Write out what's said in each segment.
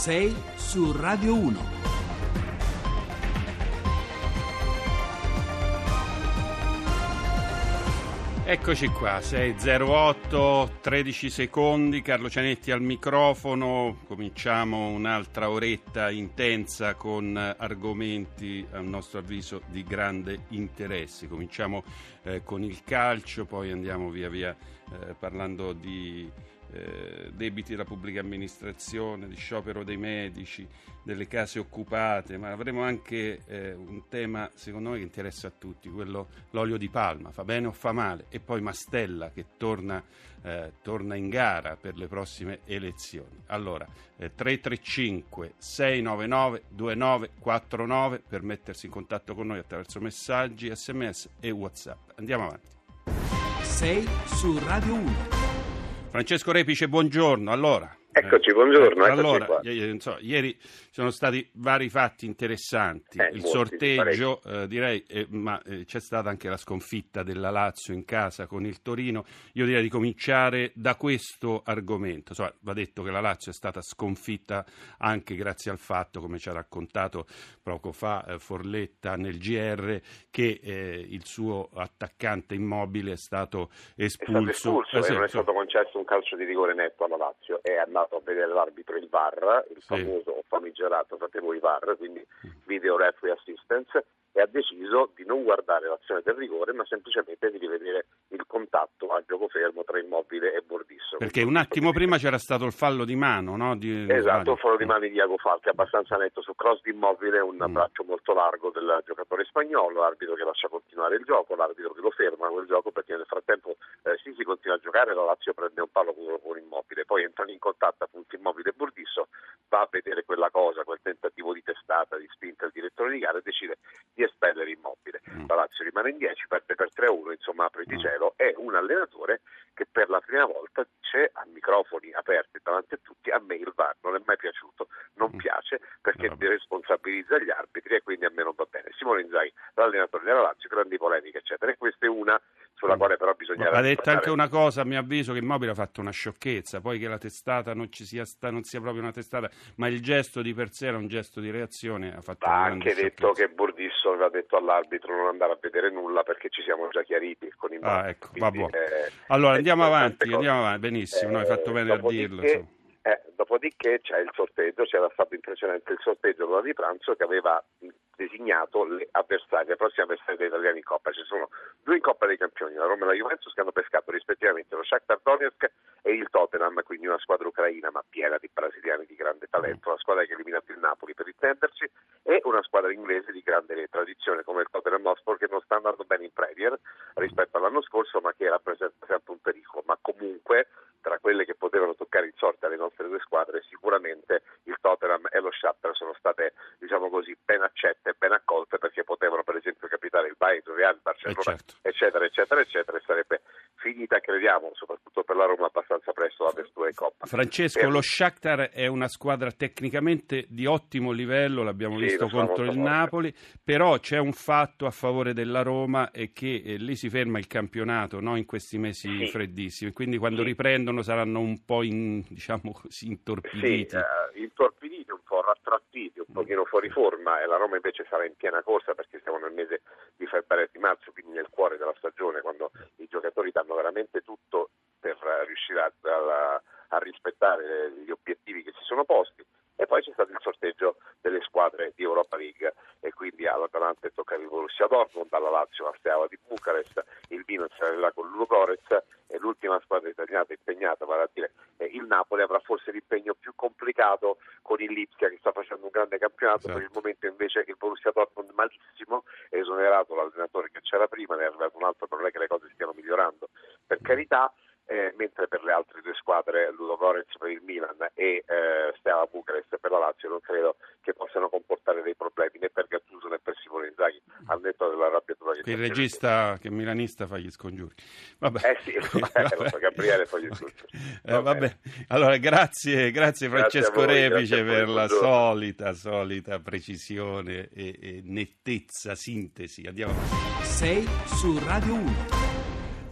6 su Radio 1. Eccoci qua, 608, 13 secondi, Carlo Cianetti al microfono, cominciamo un'altra oretta intensa con argomenti a nostro avviso di grande interesse. Cominciamo eh, con il calcio, poi andiamo via via eh, parlando di eh, debiti della pubblica amministrazione, di sciopero dei medici, delle case occupate, ma avremo anche eh, un tema secondo me che interessa a tutti, quello l'olio di palma, fa bene o fa male, e poi Mastella che torna, eh, torna in gara per le prossime elezioni. Allora, 335 699 2949 per mettersi in contatto con noi attraverso messaggi, sms e whatsapp. Andiamo avanti. 6 su Radio 1. Francesco Repice, buongiorno. Allora, Eccoci, buongiorno. Eh, allora, so, ieri sono stati vari fatti interessanti. Eh, il sorteggio, eh, direi, eh, ma eh, c'è stata anche la sconfitta della Lazio in casa con il Torino. Io direi di cominciare da questo argomento. So, va detto che la Lazio è stata sconfitta anche grazie al fatto, come ci ha raccontato poco fa eh, Forletta nel GR, che eh, il suo attaccante immobile è stato espulso. È stato espulso e non è stato concesso un calcio di rigore netto alla Lazio. È andato andato a vedere l'arbitro il VAR, il sì. famoso famigerato, sapevo i VAR, quindi Video Referee Assistance, e ha deciso di non guardare l'azione del rigore, ma semplicemente di rivedere il contatto a gioco fermo tra Immobile e Bordisso. Perché un attimo prima c'era stato il fallo di mano, no? Di... Esatto, il fallo di mano di Diago Falchi, abbastanza netto su cross di Immobile, un mm. braccio molto largo del giocatore spagnolo, l'arbitro che lascia continuare il gioco, l'arbitro che lo ferma quel gioco perché nel frattempo eh, sì si continua a giocare, la Lazio prende un palo con, con Immobile, poi entrano in contatto appunto Immobile e Bordisso, va a vedere quella cosa, quel tentativo di testata, di spinta del direttore di gara e decide di espellere Immobile. Mm. La Lazio rimane in 10, perde per 3-1, insomma apre di mm. cielo, è un allenatore che per la prima volta dice a microfoni aperti davanti a tutti a me il VAR non è mai piaciuto, non mm. piace perché no, responsabilizza gli arbitri e quindi a me non va bene. Simone Inzaghi, l'allenatore della Lazio, grandi polemiche eccetera e questa è una sulla quale però bisogna... Ha detto anche una cosa, a mio avviso, che Immobile ha fatto una sciocchezza, poi che la testata non, sia, non sia, proprio una testata, ma il gesto di per sé era un gesto di reazione, ha fatto ha anche detto che Bordisso aveva detto all'arbitro non andare a vedere nulla perché ci siamo già chiariti con Immobile. Ah, ecco, Quindi, eh, allora andiamo avanti, andiamo avanti, benissimo, eh, no, hai fatto bene a dirlo. Eh, dopodiché c'è il sorteggio, c'era stato in precedente il sorteggio l'ora di pranzo che aveva designato le avversarie, le prossime avversarie degli italiani in Coppa. Ci sono due in Coppa dei Campioni, la Roma e la Juventus, che hanno pescato rispettivamente lo Shakhtar Donetsk e il Tottenham, quindi una squadra ucraina ma piena di brasiliani di grande talento, la squadra che ha eliminato il Napoli per intenderci, e una squadra inglese di grande tradizione come il Tottenham Hotspur che non sta andando bene in Premier rispetto all'anno scorso ma che rappresenta sempre un pericolo, ma comunque tra quelle che potevano toccare in sorte alle nostre due squadre sicuramente il Tottenham e lo Shakhtar sono state diciamo così ben accette e ben accolte perché potevano per esempio capitare il Bayern, Real, Barcellona eh certo. eccetera eccetera eccetera e sarebbe finita crediamo soprattutto per la Roma abbastanza presto l'apertura in Coppa Francesco per... lo Shakhtar è una squadra tecnicamente di ottimo livello l'abbiamo sì, visto contro il forte. Napoli però c'è un fatto a favore della Roma e che eh, lì si ferma il campionato no? in questi mesi sì. freddissimi quindi quando sì. riprendono saranno un po' in, diciamo così, intorpiditi sì, uh, intorpiditi un po' rattrattiti un pochino fuori forma e la Roma invece sarà in piena corsa perché siamo nel mese di febbraio e di marzo quindi nel cuore della stagione quando i giocatori danno veramente tutto per riuscire a, a, a rispettare gli obiettivi che si sono posti e poi c'è stato il sorteggio delle squadre di Europa League e quindi all'Atalante toccava il Borussia Dortmund, alla Lazio la Steaua di Bucarest, il Vino sarà là con Ludogorez e l'ultima squadra italiana impegnata, vale a dire eh, il Napoli avrà forse l'impegno più complicato con il Lipsia che sta facendo un grande campionato, certo. per il momento invece il Borussia Dortmund malissimo, è esonerato l'allenatore che c'era prima, ne è arrivato un altro, non è che le cose stiano migliorando, per carità eh, mentre per le altre due squadre, Ludogorets per il Milan e eh, Steaua Bucarest per la Lazio, non credo che possano comportare dei problemi né per Gattuso né per Simone Inzaghi, al netto della arrabbiatura che Il regista che è milanista fa gli scongiuri. Vabbè. Eh sì, vabbè. Gabriele fa gli scongiuri. Eh, vabbè. Allora, grazie, grazie Francesco voi, Repice per la solita, solita precisione e, e nettezza, sintesi. Andiamo avanti. Sei su Radio 1.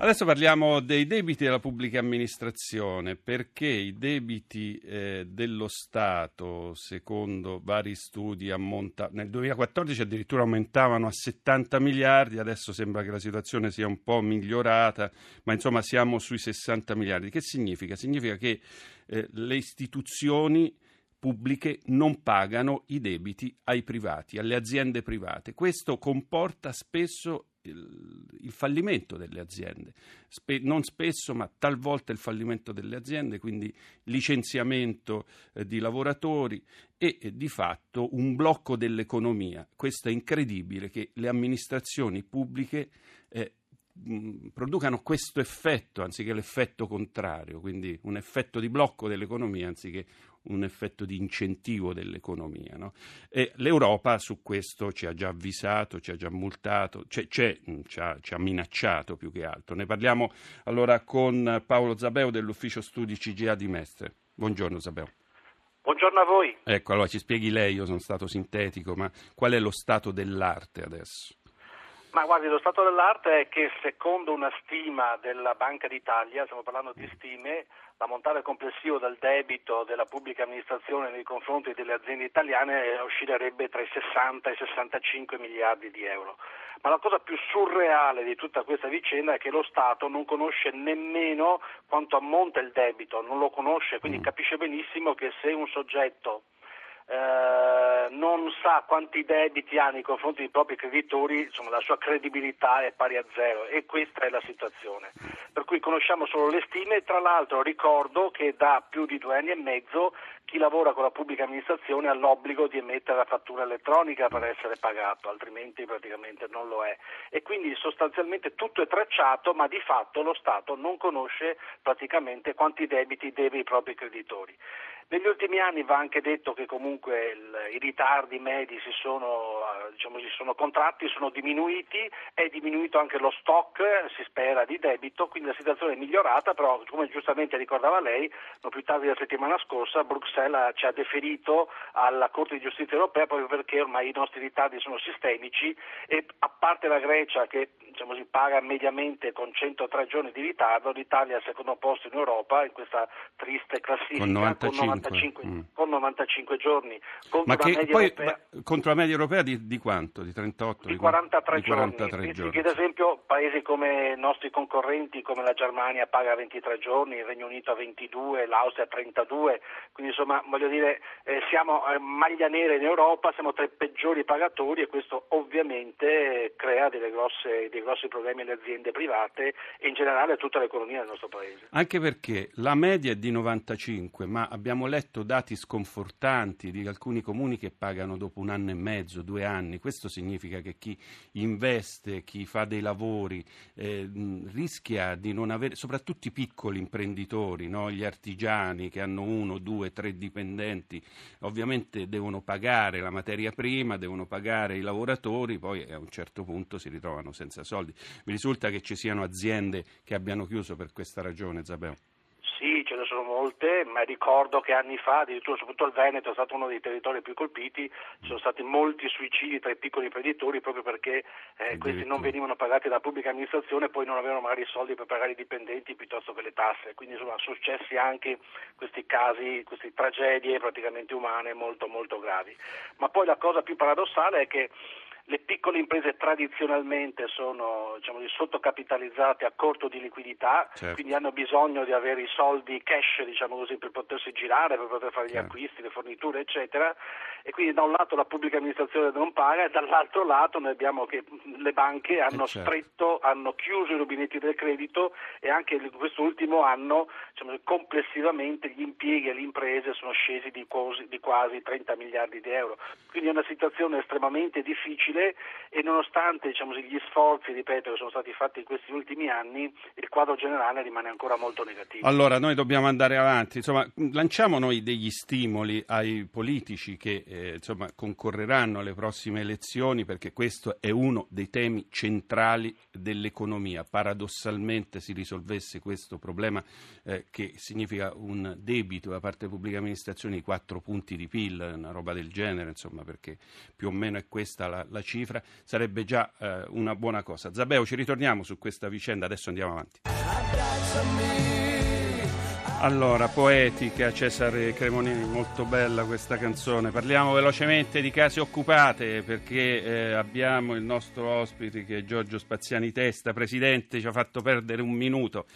Adesso parliamo dei debiti della pubblica amministrazione, perché i debiti eh, dello Stato, secondo vari studi, ammonta- nel 2014 addirittura aumentavano a 70 miliardi, adesso sembra che la situazione sia un po' migliorata, ma insomma siamo sui 60 miliardi. Che significa? Significa che eh, le istituzioni pubbliche non pagano i debiti ai privati, alle aziende private. Questo comporta spesso il, il fallimento delle aziende, Spe, non spesso ma talvolta il fallimento delle aziende, quindi licenziamento eh, di lavoratori e eh, di fatto un blocco dell'economia. Questo è incredibile che le amministrazioni pubbliche eh, producano questo effetto anziché l'effetto contrario, quindi un effetto di blocco dell'economia anziché un effetto di incentivo dell'economia. No? l'Europa su questo ci ha già avvisato, ci ha già multato, c'è, c'è, mm, ci, ha, ci, ha, minacciato più che altro. Ne parliamo allora con Paolo Zabeo dell'ufficio studi CGA di Mestre. Buongiorno Zabeo. Buongiorno a voi. Ecco, allora ci spieghi lei, io sono stato sintetico, ma qual è lo stato dell'arte adesso? Ma guardi, lo stato dell'arte è che secondo una stima della Banca d'Italia, stiamo parlando di stime, l'ammontare complessivo del debito della pubblica amministrazione nei confronti delle aziende italiane oscillerebbe tra i 60 e i 65 miliardi di euro. Ma la cosa più surreale di tutta questa vicenda è che lo Stato non conosce nemmeno quanto ammonta il debito, non lo conosce, quindi mm. capisce benissimo che se un soggetto eh, non sa quanti debiti ha nei confronti dei propri creditori, insomma la sua credibilità è pari a zero e questa è la situazione. Per cui conosciamo solo le stime, tra l'altro ricordo che da più di due anni e mezzo chi lavora con la pubblica amministrazione ha l'obbligo di emettere la fattura elettronica per essere pagato, altrimenti praticamente non lo è. E quindi sostanzialmente tutto è tracciato, ma di fatto lo Stato non conosce praticamente quanti debiti deve ai propri creditori. Negli ultimi anni va anche detto che comunque il, i ritardi medi si sono, eh, diciamo, si sono contratti, sono diminuiti, è diminuito anche lo stock, si spera, di debito, quindi la situazione è migliorata, però come giustamente ricordava lei, non più tardi della settimana scorsa Bruxelles ci ha deferito alla Corte di Giustizia europea proprio perché ormai i nostri ritardi sono sistemici e a parte la Grecia che diciamo, si paga mediamente con 103 giorni di ritardo, l'Italia è al secondo posto in Europa in questa triste classifica con 95, con 95, mm. con 95 giorni contro, ma che, poi, europea, ma, contro la media europea di, di, quanto? Di 38? Di 43, di 43 giorni. giorni. Che, ad esempio paesi come i nostri concorrenti come la Germania paga 23 giorni, il Regno Unito a 22, l'Austria a 32, quindi insomma voglio dire eh, siamo eh, maglia nera in Europa, siamo tra i peggiori pagatori e questo ovviamente crea delle grosse, dei grossi problemi alle aziende private e in generale a tutta l'economia del nostro paese. Anche perché la media è di 95, ma abbiamo letto dati sconfortanti di alcuni comuni che pagano dopo un anno e mezzo, due anni. Questo significa che chi investe, chi fa dei lavori, eh, rischia di non avere, soprattutto i piccoli imprenditori, no? gli artigiani che hanno uno, due, tre dipendenti, ovviamente devono pagare la materia prima, devono pagare i lavoratori, poi a un certo punto si ritrovano senza soldi soldi. Mi risulta che ci siano aziende che abbiano chiuso per questa ragione, Zabeo. Sì, ce ne sono molte, ma ricordo che anni fa, addirittura soprattutto il Veneto è stato uno dei territori più colpiti, ci sono stati molti suicidi tra i piccoli imprenditori proprio perché eh, questi non venivano pagati dalla pubblica amministrazione e poi non avevano magari i soldi per pagare i dipendenti piuttosto che le tasse. Quindi sono successi anche questi casi, queste tragedie praticamente umane molto molto gravi. Ma poi la cosa più paradossale è che le piccole imprese tradizionalmente sono diciamo, sottocapitalizzate a corto di liquidità, certo. quindi hanno bisogno di avere i soldi cash diciamo così, per potersi girare, per poter fare gli certo. acquisti, le forniture, eccetera. E quindi da un lato la pubblica amministrazione non paga e dall'altro lato noi abbiamo che le banche hanno certo. stretto, hanno chiuso i rubinetti del credito e anche in quest'ultimo anno diciamo, complessivamente gli impieghi e le imprese sono scesi di quasi, di quasi 30 miliardi di euro. Quindi è una situazione estremamente difficile difficile e nonostante diciamo, gli sforzi, ripeto, che sono stati fatti in questi ultimi anni, il quadro generale rimane ancora molto negativo. Allora, noi dobbiamo andare avanti. Insomma, lanciamo noi degli stimoli ai politici che eh, insomma, concorreranno alle prossime elezioni perché questo è uno dei temi centrali dell'economia. Paradossalmente si risolvesse questo problema eh, che significa un debito da parte delle pubbliche amministrazioni di 4 punti di PIL, una roba del genere, insomma, perché più o meno è questa la, la cifra sarebbe già eh, una buona cosa. Zabeo, ci ritorniamo su questa vicenda, adesso andiamo avanti. Allora, poetica, Cesare Cremonini, molto bella questa canzone. Parliamo velocemente di case occupate perché eh, abbiamo il nostro ospite che è Giorgio Spaziani Testa, presidente, ci ha fatto perdere un minuto.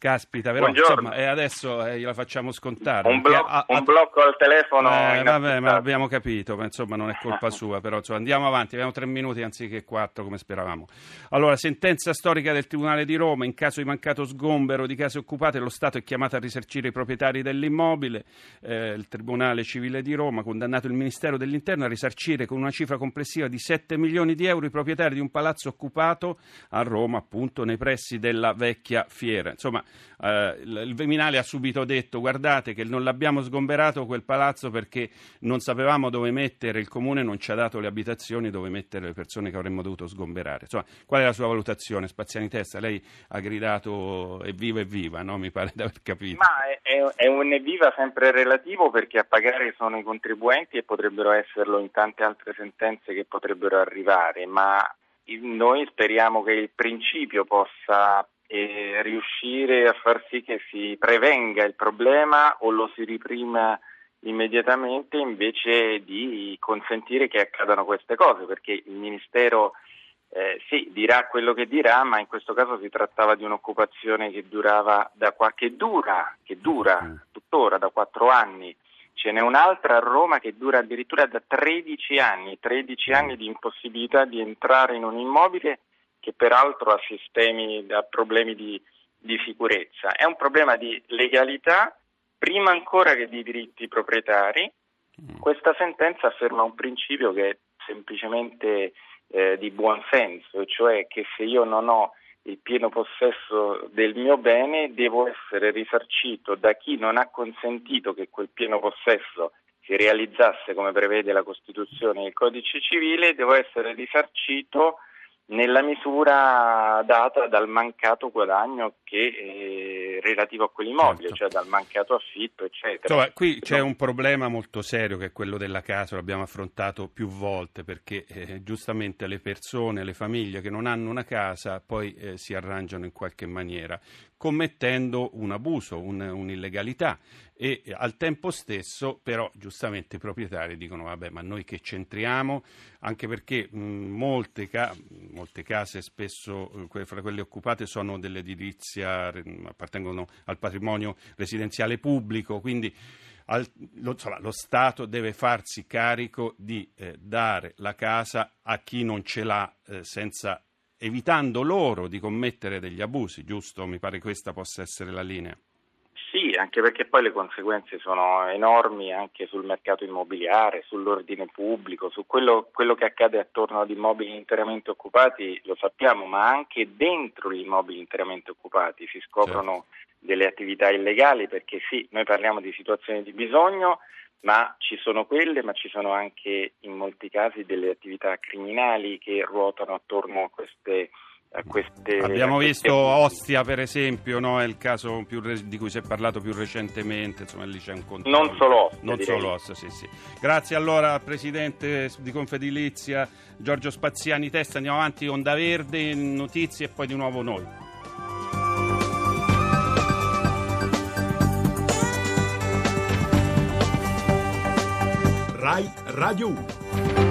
Caspita, però insomma, e adesso eh, gliela facciamo scontare. Un, blo- a, a... un blocco al telefono. Eh, vabbè, ma l'abbiamo capito, ma insomma non è colpa sua, però insomma, andiamo avanti, abbiamo tre minuti anziché quattro come speravamo. Allora, sentenza storica del Tribunale di Roma, in caso di mancato sgombero di case occupate lo Stato è chiamato a risarcire i proprietari dell'immobile, eh, il Tribunale Civile di Roma ha condannato il Ministero dell'Interno a risarcire con una cifra complessiva di 7 milioni di euro i proprietari di un palazzo occupato a Roma, appunto nei pressi della vecchia fiera. Insomma, eh, il Viminale ha subito detto guardate che non l'abbiamo sgomberato quel palazzo perché non sapevamo dove mettere, il comune non ci ha dato le abitazioni dove mettere le persone che avremmo dovuto sgomberare. Insomma, qual è la sua valutazione? Spaziani Testa, lei ha gridato evviva evviva, no? mi pare di aver capito. Ma è, è un evviva sempre relativo perché a pagare sono i contribuenti e potrebbero esserlo in tante altre sentenze che potrebbero arrivare, ma noi speriamo che il principio possa e riuscire a far sì che si prevenga il problema o lo si riprima immediatamente invece di consentire che accadano queste cose, perché il Ministero eh, sì, dirà quello che dirà, ma in questo caso si trattava di un'occupazione che durava da qualche dura, che dura mm. tuttora da quattro anni. Ce n'è un'altra a Roma che dura addirittura da 13 anni, 13 anni di impossibilità di entrare in un immobile che peraltro ha sistemi, ha problemi di, di sicurezza. È un problema di legalità prima ancora che di diritti proprietari. Mm. Questa sentenza afferma un principio che è semplicemente eh, di buon senso, cioè che se io non ho il pieno possesso del mio bene devo essere risarcito da chi non ha consentito che quel pieno possesso si realizzasse come prevede la Costituzione e il Codice civile, devo essere risarcito nella misura data dal mancato guadagno che è relativo a quell'immobile, certo. cioè dal mancato affitto, eccetera. Insomma, qui c'è un problema molto serio che è quello della casa, l'abbiamo affrontato più volte perché eh, giustamente le persone, le famiglie che non hanno una casa poi eh, si arrangiano in qualche maniera commettendo un abuso, un, un'illegalità. E al tempo stesso però giustamente i proprietari dicono vabbè ma noi che c'entriamo? Anche perché mh, molte, ca- molte, case spesso eh, fra quelle occupate sono dell'edilizia appartengono al patrimonio residenziale pubblico quindi al, lo, insomma, lo, Stato deve farsi carico di eh, dare la casa a chi non ce l'ha eh, senza evitando loro di commettere degli abusi, giusto? Mi pare questa possa essere la linea. Sì, anche perché poi le conseguenze sono enormi anche sul mercato immobiliare, sull'ordine pubblico, su quello, quello, che accade attorno ad immobili interamente occupati, lo sappiamo, ma anche dentro gli immobili interamente occupati si scoprono certo. delle attività illegali perché sì, noi parliamo di situazioni di bisogno, ma ci sono quelle, ma ci sono anche in molti casi delle attività criminali che ruotano attorno a queste queste, Abbiamo visto Ostia, per esempio, no? è il caso re- di cui si è parlato più recentemente. Insomma, lì c'è un controllo. Non solo Ostia. Non solo Ostia, sì, sì. Grazie allora al presidente di Confedilizia Giorgio Spaziani Testa. Andiamo avanti, Onda Verde, notizie e poi di nuovo noi. Rai Radio 1